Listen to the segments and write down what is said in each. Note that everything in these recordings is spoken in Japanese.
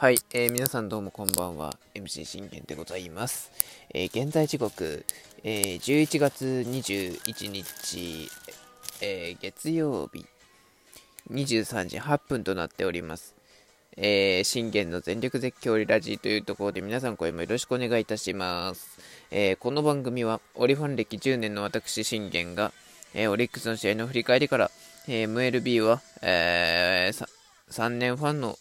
はい、えー、皆さんどうもこんばんは。MC 信玄でございます。えー、現在時刻、えー、11月21日、えー、月曜日23時8分となっております。えー、信玄の全力絶叫リラジーというところで皆さん声もよろしくお願いいたします。えー、この番組はオリファン歴10年の私信玄が、えー、オリックスの試合の振り返りから、え MLB は、えー、3年ファンの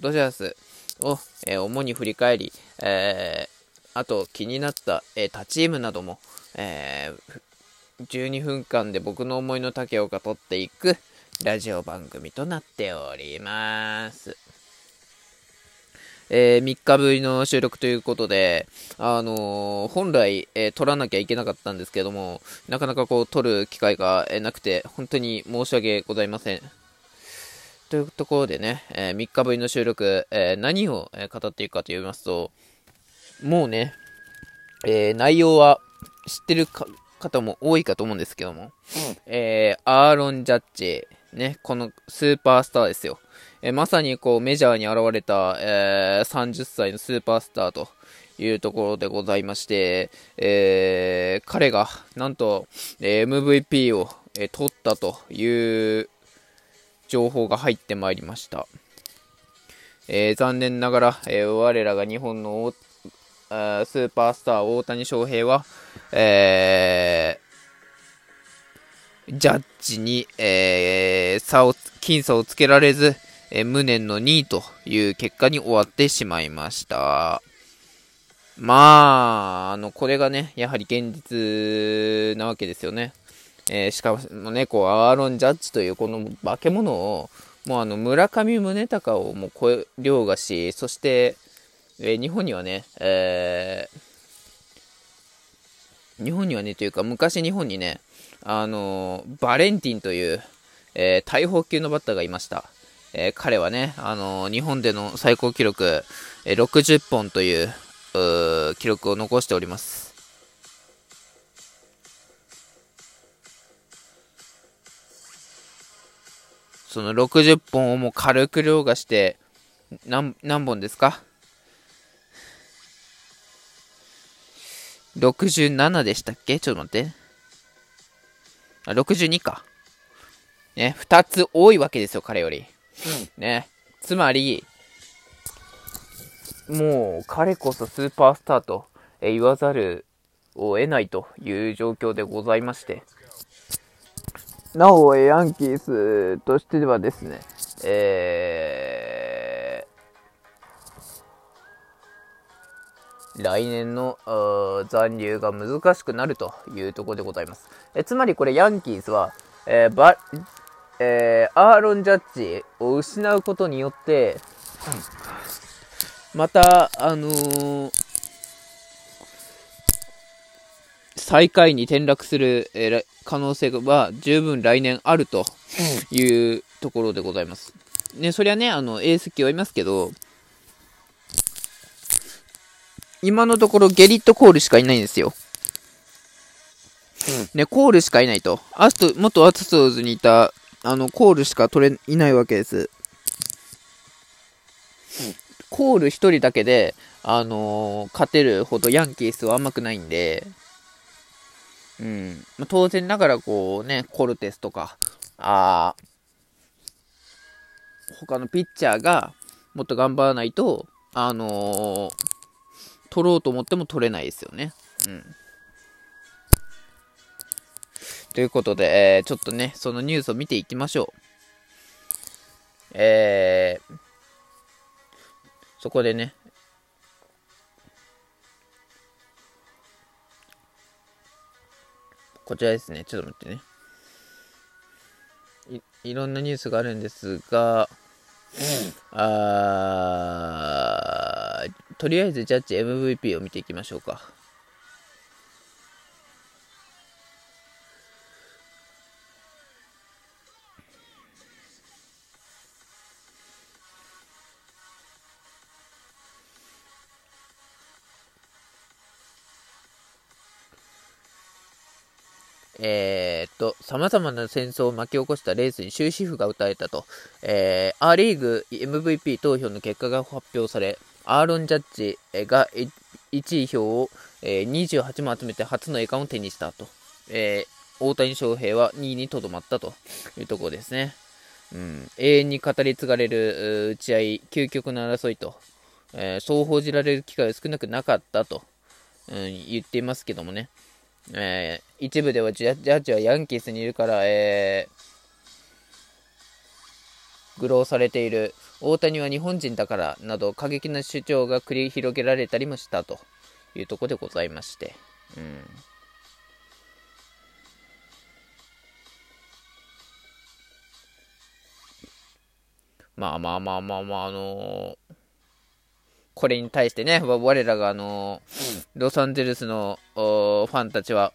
ドジャースを、えー、主に振り返り、えー、あと気になった、えー、他チームなども、え12分間で僕の思いの丈を語っていくラジオ番組となっております。えー、3日ぶりの収録ということで、あのー、本来、えー、撮らなきゃいけなかったんですけども、なかなかこう、撮る機会がなくて、本当に申し訳ございません。というところでね、えー、3日ぶりの収録、えー、何を、え語っていくかと言いますと、もうね、えー、内容は知ってる方も多いかと思うんですけども、うん、えー、アーロン・ジャッジ、ね、このスーパースターですよ。えー、まさにこうメジャーに現れた、えー、30歳のスーパースターというところでございまして、えー、彼がなんと、え MVP を、え取ったという情報が入ってまいりました。えー、残念ながら、えー、我らが日本のスーパースター大谷翔平は、えー、ジャッジに、え、差を、僅差をつけられず、え、無念の2位という結果に終わってしまいました。まあ、あの、これがね、やはり現実なわけですよね。えー、しかもね、こう、アーロン・ジャッジというこの化け物を、もうあの、村上宗隆をもう超え、凌駕し、そして、えー、日本にはね、えー、日本にはね、というか、昔日本にね、あのバレンティンという、え大砲級のバッターがいました。え彼はね、あの日本での最高記録、え60本という記録を残しております。その60本をもう軽く凌駕して、何、何本ですか ?67 でしたっけ？ちょっと待って。あ、62か。ね、2つ多いわけですよ、彼より。ね。つまり、もう彼こそスーパースターと言わざるを得ないという状況でございまして。なお、ヤンキースとしてはですね、えー、来年の残留が難しくなるというところでございます。えつまりこれヤンキースは、えーバえー、アーロン・ジャッジを失うことによって、また、あのー、最下位に転落する、えー、可能性は十分来年あるというところでございます。ね、そりゃね、あの、エース級はいますけど、今のところゲリット・コールしかいないんですよ。ね、コールしかいないと。アスト、元アストーズにいた、あの、コールしか取れ、いないわけです。コール一人だけで、あのー、勝てるほどヤンキースは甘くないんで、うん。まあ、当然ながらこうね、コルテスとか、あ他のピッチャーがもっと頑張らないと、あのー、取ろうと思っても取れないですよね。うん。ということで、えー、ちょっとね、そのニュースを見ていきましょう。えー、そこでね、こちらですね。ちょっと待ってね。いいろんなニュースがあるんですが、あとりあえずジャッジ MVP を見ていきましょうか。えー、っと、様々な戦争を巻き起こしたレースに終止符が打たれたと、えー、アーリーグ MVP 投票の結果が発表され、アーロン・ジャッジが1位票を、えー、28も集めて初の栄冠を手にしたと、えー、大谷翔平は2位にとどまったというところですね。うん、永遠に語り継がれる打ち合い、究極の争いと、えー、そう報じられる機会は少なくなかったと、うん、言っていますけどもね、えー、一部ではジャッジはヤンキースにいるから、えー、愚弄されている。大谷は日本人だからなど過激な主張が繰り広げられたりもしたというところでございまして、うん、まあまあまあまあまあ、あのー、これに対してね、我らがあの、ロサンゼルスのファンたちは、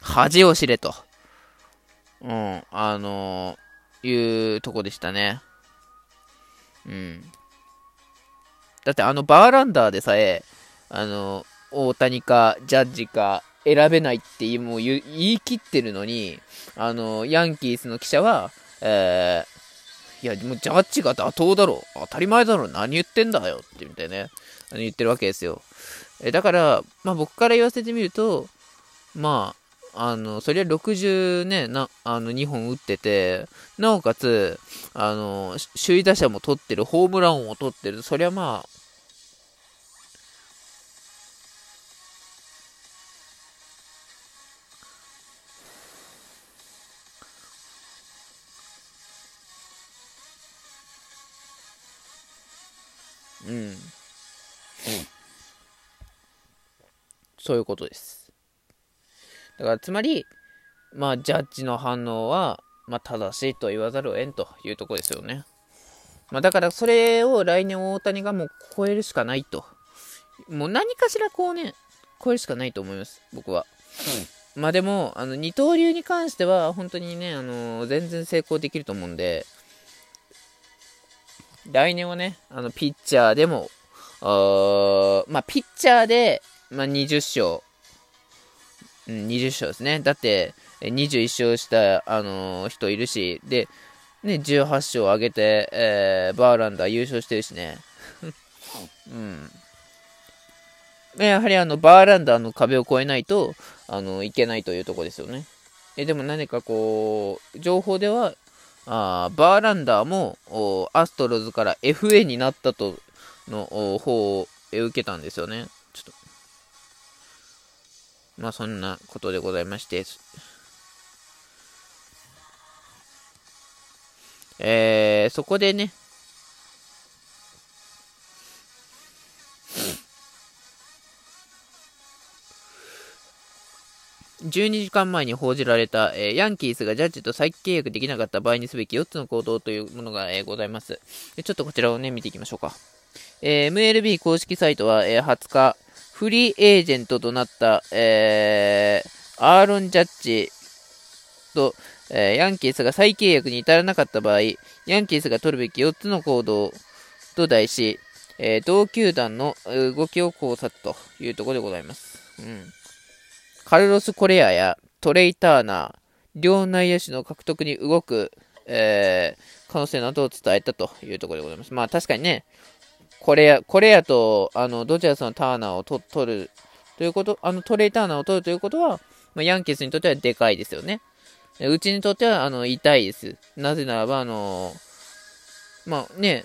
恥を知れと、うん、あの、いうとこでしたね。うん。だってあのバーランダーでさえ、あの、大谷かジャッジか選べないってもう言い切ってるのに、あの、ヤンキースの記者は、えー、いや、もうジャッジが妥当だろ。当たり前だろ。何言ってんだよ。ってみたいなね。言ってるわけですよ。えだから、まあ僕から言わせてみると、まあ、あの、そりゃ60ね、な、あの、2本打ってて、なおかつ、あの、首位打者も取ってる、ホームラン王も取ってる、そりゃまあ、うん。そういうことです。だから、つまり、まあ、ジャッジの反応は、まあ、正しいと言わざるを得んというとこですよね。まあ、だから、それを来年大谷がもう超えるしかないと。もう何かしらこうね、超えるしかないと思います、僕は。うん、まあでも、あの、二刀流に関しては、本当にね、あの全然成功できると思うんで、来年はね、あの、ピッチャーでも、まあ、ピッチャーで、まあ、20勝、うん、20勝ですね。だって、21勝した、あのー、人いるし、で、ね、18勝上げて、えー、バーランダー優勝してるしね。うん。やはりあの、バーランダーの壁を越えないと、あの、いけないというとこですよね。え、でも何かこう、情報では、あバーランダーもアストロズから FA になったとの方を受けたんですよね。ちょっと。まあそんなことでございまして。えー、そこでね、12時間前に報じられた、えー、ヤンキースがジャッジと再契約できなかった場合にすべき4つの行動というものが、えー、ございます。ちょっとこちらをね、見ていきましょうか。えー、MLB 公式サイトは、え20日、フリーエージェントとなった、えアーロン・ジャッジと、えヤンキースが再契約に至らなかった場合、ヤンキースが取るべき4つの行動と題し、え同球団の動きを考察というところでございます。うんカルロス・コレアやトレイ・ターナー、両内野手の獲得に動く、えー、可能性などを伝えたというところでございます。まあ確かにね、コレア、コレアと、あの、ドジャースのターナーをと取るということ、あの、トレイ・ターナーを取るということは、まあ、ヤンキースにとってはでかいですよね。うちにとっては、あの、痛いです。なぜならば、あの、まあね、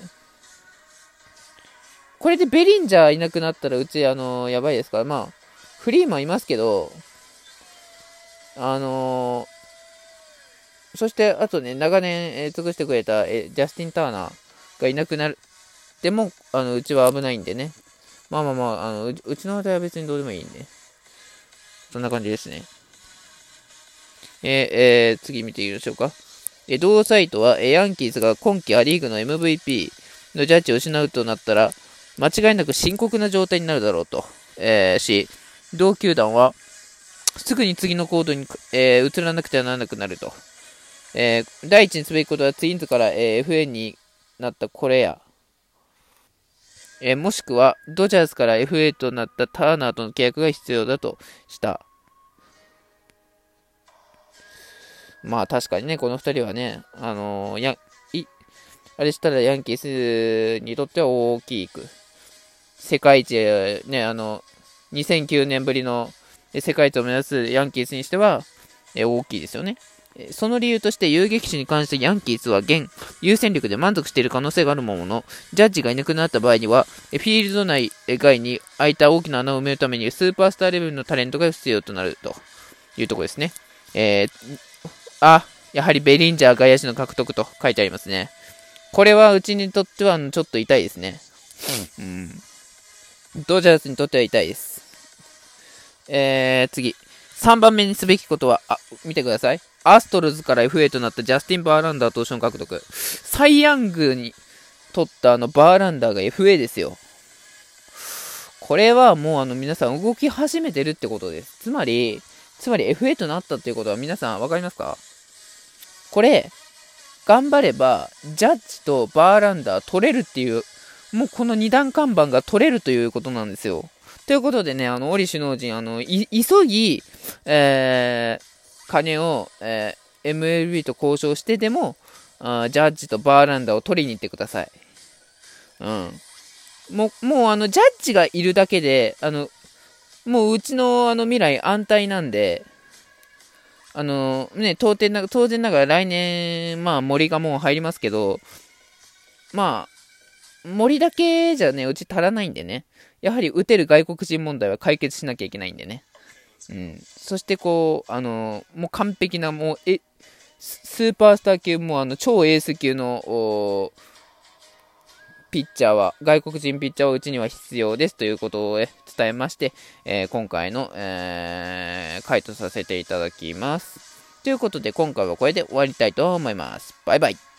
これでベリンジャーいなくなったら、うち、あの、やばいですから、まあ、フリーマンいますけど、あのー、そして、あとね、長年、えー、尽くしてくれた、えー、ジャスティン・ターナーがいなくなる。でも、あの、うちは危ないんでね。まあまあまあ、あのうちの話題は別にどうでもいいんで。そんな感じですね。えー、えー、次見ていきましょうか。え同サイトは、えヤンキースが今季ア・リーグの MVP のジャッジを失うとなったら、間違いなく深刻な状態になるだろうと、えー、し、同球団は、すぐに次のコードに、えー、移らなくてはならなくなると。えー、第一にすべきことはツインズから、えー、FN になったこれや、えー、もしくはドジャースから FA となったターナーとの契約が必要だとした。まあ確かにね、この2人はね、あのー、やいあれしたらヤンキースにとっては大きく、世界一、ね、あの、2009年ぶりの世界一を目指すヤンキースにしては、え大きいですよね。その理由として遊撃手に関してヤンキースは現優先力で満足している可能性があるものの、ジャッジがいなくなった場合には、フィールド内外に空いた大きな穴を埋めるためにスーパースターレベルのタレントが必要となるというところですね。えー、あ、やはりベリンジャー外野手の獲得と書いてありますね。これはうちにとってはちょっと痛いですね。うん。ドジャースにとっては痛いです。えー、次。3番目にすべきことは、あ、見てください。アストロズから FA となったジャスティン・バーランダー投手の獲得。サイ・ヤングに取ったあのバーランダーが FA ですよ。これはもうあの皆さん動き始めてるってことです。つまり、つまり FA となったっていうことは皆さん分かりますか？これ、頑張れば、ジャッジとバーランダー取れるっていう、もうこの2段看板が取れるということなんですよ。ということでね、あの、折首脳陣、あの、急ぎ、えー、金を、えー、MLB と交渉してでも、あジャッジとバーランダーを取りに行ってください。うん。もう、もうあの、ジャッジがいるだけで、あの、もううちのあの未来安泰なんで、あの、ね、当然な当然ながら来年、まあ森がもう入りますけど、まあ、森だけじゃね、うち足らないんでね。やはり打てる外国人問題は解決しなきゃいけないんでね。うん。そしてこう、あの、もう完璧な、もう、え、スーパースター級、もうあの、超エース級の、ピッチャーは、外国人ピッチャーはうちには必要ですということを伝えまして、えー、今回の、えー、回答させていただきます。ということで、今回はこれで終わりたいと思います。バイバイ。